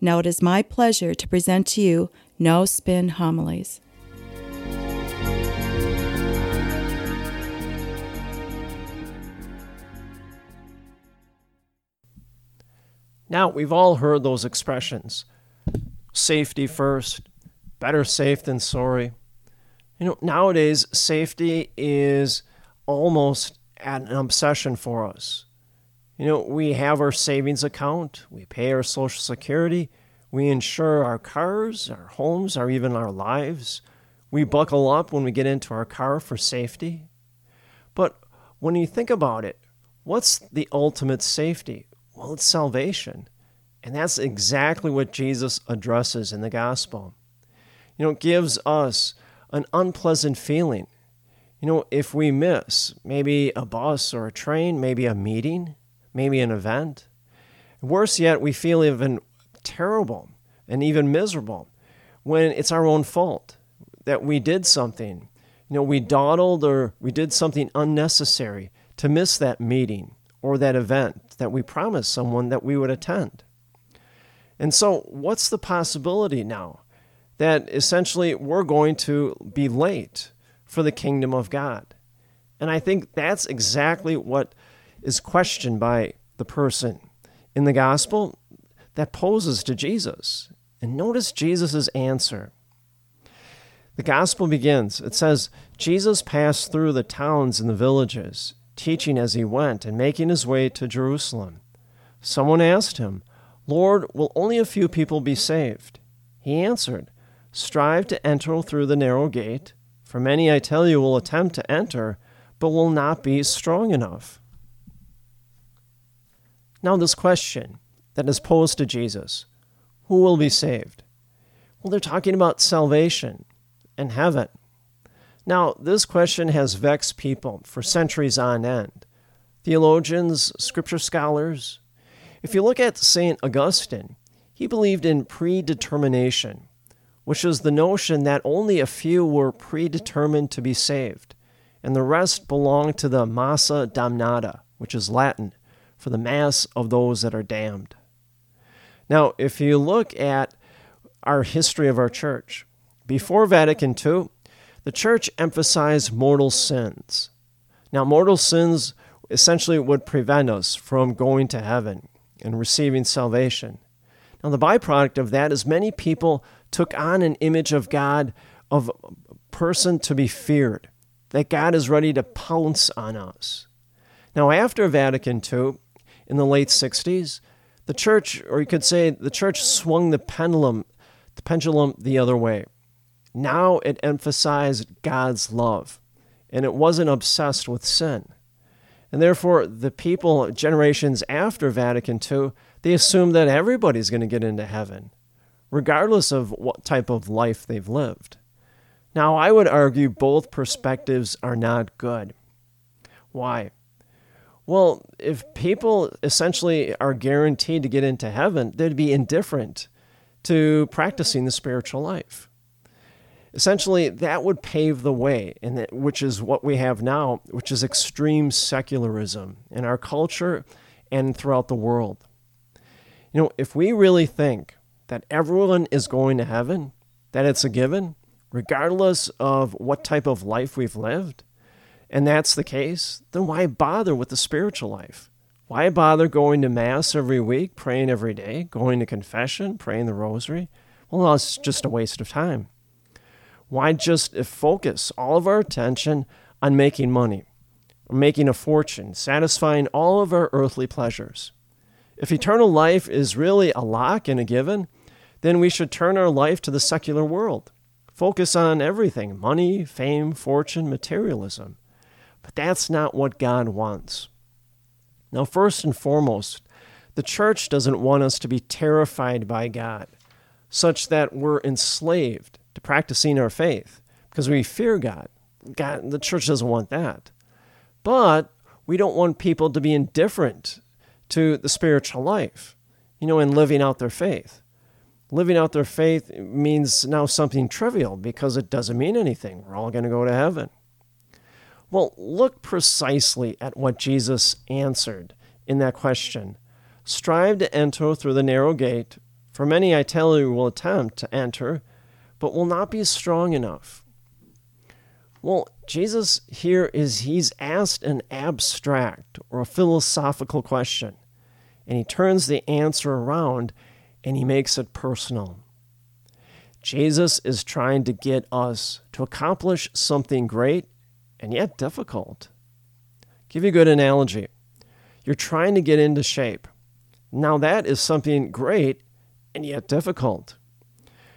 Now it is my pleasure to present to you No Spin Homilies. Now, we've all heard those expressions safety first, better safe than sorry. You know, nowadays, safety is almost an obsession for us. You know, we have our savings account, we pay our Social Security, we insure our cars, our homes, or even our lives. We buckle up when we get into our car for safety. But when you think about it, what's the ultimate safety? Well, it's salvation. And that's exactly what Jesus addresses in the gospel. You know, it gives us an unpleasant feeling. You know, if we miss maybe a bus or a train, maybe a meeting, maybe an event, worse yet, we feel even terrible and even miserable when it's our own fault that we did something. You know, we dawdled or we did something unnecessary to miss that meeting or that event that we promised someone that we would attend. And so, what's the possibility now that essentially we're going to be late for the kingdom of God? And I think that's exactly what is questioned by the person in the gospel that poses to Jesus. And notice Jesus' answer. The gospel begins. It says, Jesus passed through the towns and the villages, teaching as he went and making his way to Jerusalem. Someone asked him, Lord, will only a few people be saved? He answered, Strive to enter through the narrow gate, for many, I tell you, will attempt to enter, but will not be strong enough. Now, this question that is posed to Jesus who will be saved? Well, they're talking about salvation and heaven. Now, this question has vexed people for centuries on end. Theologians, scripture scholars, if you look at St. Augustine, he believed in predetermination, which is the notion that only a few were predetermined to be saved, and the rest belonged to the massa damnata, which is Latin for the mass of those that are damned. Now, if you look at our history of our church, before Vatican II, the church emphasized mortal sins. Now, mortal sins essentially would prevent us from going to heaven and receiving salvation. Now, the byproduct of that is many people took on an image of God of a person to be feared, that God is ready to pounce on us. Now, after Vatican II, in the late 60s, the church, or you could say the church swung the pendulum, the pendulum the other way. Now it emphasized God's love, and it wasn't obsessed with sin. And therefore, the people, generations after Vatican II, they assume that everybody's going to get into heaven, regardless of what type of life they've lived. Now, I would argue both perspectives are not good. Why? Well, if people essentially are guaranteed to get into heaven, they'd be indifferent to practicing the spiritual life essentially that would pave the way, and which is what we have now, which is extreme secularism in our culture and throughout the world. You know, if we really think that everyone is going to heaven, that it's a given, regardless of what type of life we've lived, and that's the case, then why bother with the spiritual life? Why bother going to Mass every week, praying every day, going to confession, praying the rosary? Well, it's just a waste of time. Why just focus all of our attention on making money, making a fortune, satisfying all of our earthly pleasures? If eternal life is really a lock and a given, then we should turn our life to the secular world. Focus on everything money, fame, fortune, materialism. But that's not what God wants. Now, first and foremost, the church doesn't want us to be terrified by God such that we're enslaved to practicing our faith because we fear God. God, the church doesn't want that. But we don't want people to be indifferent to the spiritual life, you know, and living out their faith. Living out their faith means now something trivial because it doesn't mean anything. We're all going to go to heaven. Well, look precisely at what Jesus answered in that question. Strive to enter through the narrow gate, for many, I tell you, will attempt to enter, but will not be strong enough. Well, Jesus here is he's asked an abstract or a philosophical question, and he turns the answer around and he makes it personal. Jesus is trying to get us to accomplish something great and yet difficult. Give you a good analogy. You're trying to get into shape. Now, that is something great and yet difficult.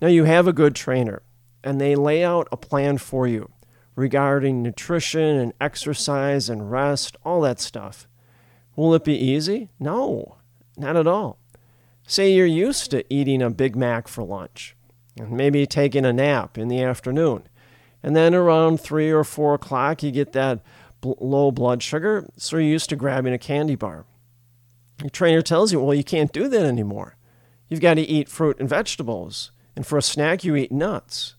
Now, you have a good trainer, and they lay out a plan for you regarding nutrition and exercise and rest, all that stuff. Will it be easy? No, not at all. Say you're used to eating a Big Mac for lunch, and maybe taking a nap in the afternoon. And then around 3 or 4 o'clock, you get that bl- low blood sugar, so you're used to grabbing a candy bar. Your trainer tells you, well, you can't do that anymore. You've got to eat fruit and vegetables. And for a snack, you eat nuts.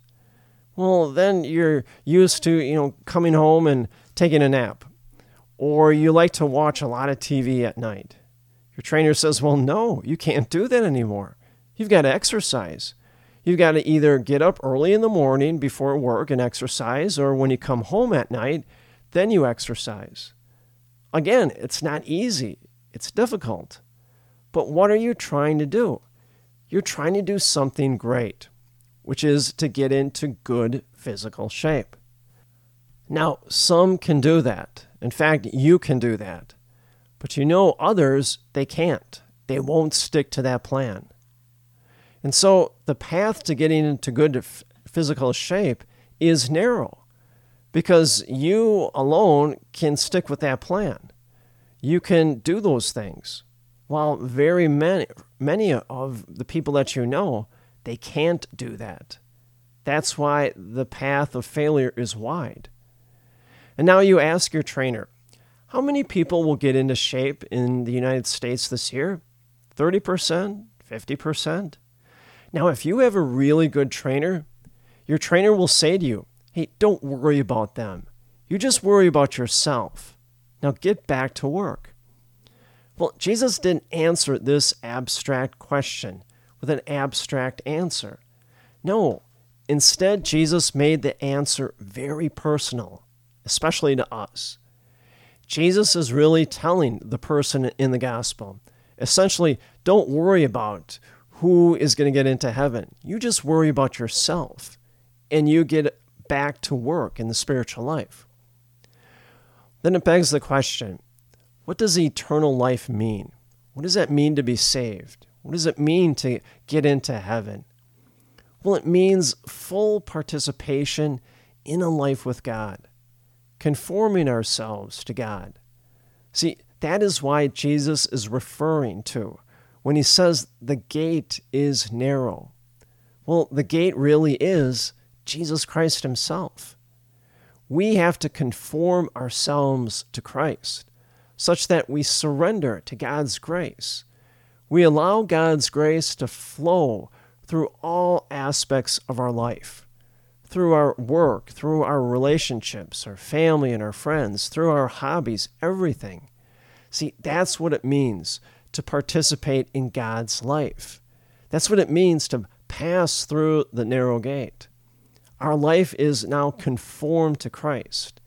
Well, then you're used to, you know, coming home and taking a nap. Or you like to watch a lot of TV at night. Your trainer says, well, no, you can't do that anymore. You've got to exercise. You've got to either get up early in the morning before work and exercise, or when you come home at night, then you exercise. Again, it's not easy, it's difficult. But what are you trying to do? You're trying to do something great, which is to get into good physical shape. Now, some can do that. In fact, you can do that. But you know, others, they can't. They won't stick to that plan. And so the path to getting into good physical shape is narrow because you alone can stick with that plan. You can do those things. While very many, many of the people that you know, they can't do that. That's why the path of failure is wide. And now you ask your trainer, how many people will get into shape in the United States this year? 30%? 50%? Now, if you have a really good trainer, your trainer will say to you, hey, don't worry about them. You just worry about yourself. Now get back to work. Well, Jesus didn't answer this abstract question with an abstract answer. No, instead, Jesus made the answer very personal, especially to us. Jesus is really telling the person in the gospel essentially, don't worry about who is going to get into heaven. You just worry about yourself and you get back to work in the spiritual life. Then it begs the question what does eternal life mean? What does that mean to be saved? What does it mean to get into heaven? Well, it means full participation in a life with God conforming ourselves to God. See, that is why Jesus is referring to when he says the gate is narrow. Well, the gate really is Jesus Christ himself. We have to conform ourselves to Christ such that we surrender to God's grace. We allow God's grace to flow through all aspects of our life through our work, through our relationships, our family and our friends, through our hobbies, everything. See, that's what it means to participate in God's life. That's what it means to pass through the narrow gate. Our life is now conformed to Christ.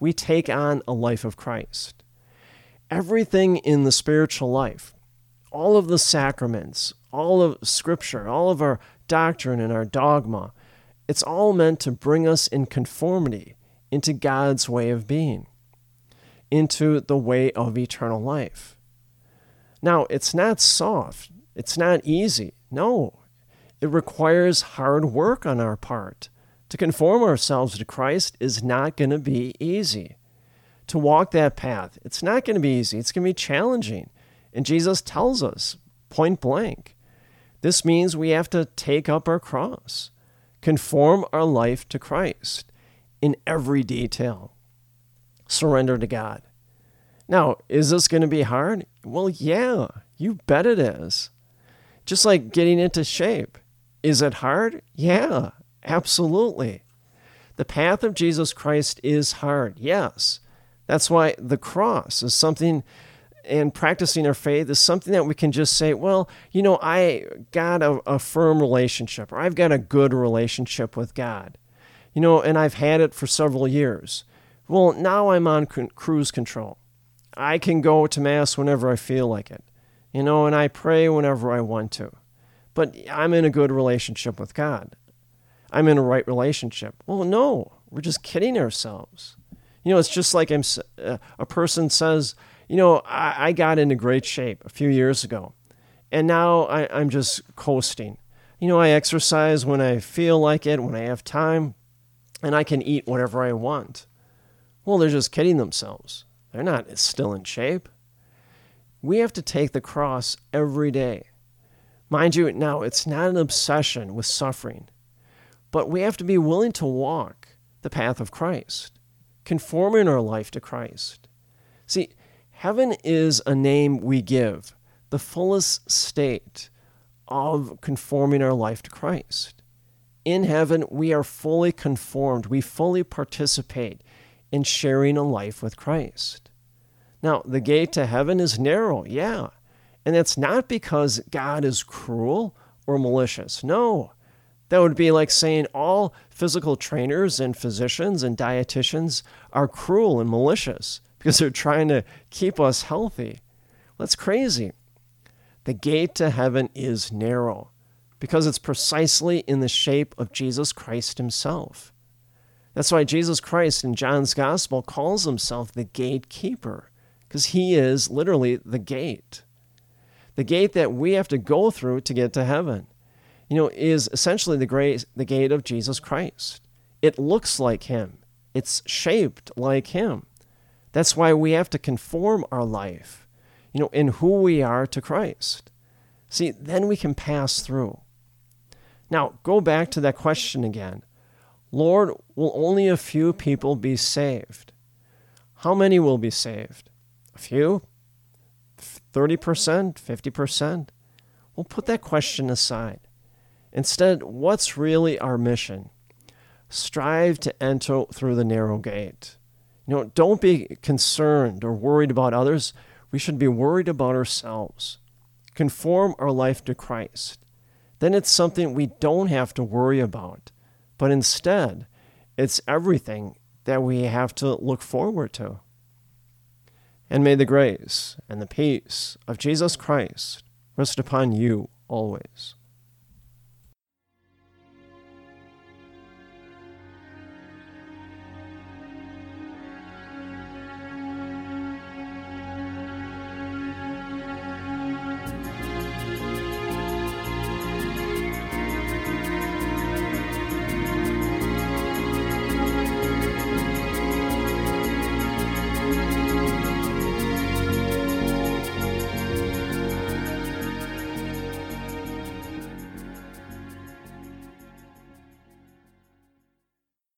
We take on a life of Christ. Everything in the spiritual life, all of the sacraments, all of Scripture, all of our doctrine and our dogma, it's all meant to bring us in conformity into God's way of being, into the way of eternal life. Now, it's not soft, it's not easy. No, it requires hard work on our part. To conform ourselves to Christ is not going to be easy. To walk that path, it's not going to be easy. It's going to be challenging. And Jesus tells us point blank This means we have to take up our cross, conform our life to Christ in every detail, surrender to God. Now, is this going to be hard? Well, yeah, you bet it is. Just like getting into shape. Is it hard? Yeah, absolutely. The path of Jesus Christ is hard, yes. That's why the cross is something, and practicing our faith is something that we can just say, well, you know, I got a, a firm relationship, or I've got a good relationship with God, you know, and I've had it for several years. Well, now I'm on cruise control. I can go to Mass whenever I feel like it, you know, and I pray whenever I want to. But I'm in a good relationship with God. I'm in a right relationship. Well, no, we're just kidding ourselves. You know, it's just like I'm, uh, a person says, you know, I, I, got into great shape a few years ago, and now I, I'm just coasting. You know, I exercise when I feel like it, when I have time, and I can eat whatever I want. Well, they're just kidding themselves. They're not still in shape. We have to take the cross every day. Mind you, now it's not an obsession with suffering, but we have to be willing to walk the path of Christ conforming our life to Christ. See, heaven is a name we give, the fullest state of conforming our life to Christ. In heaven, we are fully conformed, we fully participate in sharing a life with Christ. Now, the gate to heaven is narrow, yeah, and that's not because God is cruel or malicious. No, that would be like saying all physical trainers and physicians and dietitians are cruel and malicious because they're trying to keep us healthy. That's crazy. The gate to heaven is narrow because it's precisely in the shape of Jesus Christ himself. That's why Jesus Christ in John's gospel calls himself the gatekeeper because he is literally the gate. The gate that we have to go through to get to heaven you know, is essentially the, great, the gate of Jesus Christ. It looks like him, it's shaped like him. That's why we have to conform our life, you know, in who we are to Christ. See, then we can pass through. Now, go back to that question again. Lord, will only a few people be saved? How many will be saved? A few? 30%? 50%? We'll put that question aside. Instead, what's really our mission? Strive to enter through the narrow gate. You know, don't be concerned or worried about others. We should be worried about ourselves. Conform our life to Christ. Then it's something we don't have to worry about, but instead, it's everything that we have to look forward to. And may the grace and the peace of Jesus Christ rest upon you always.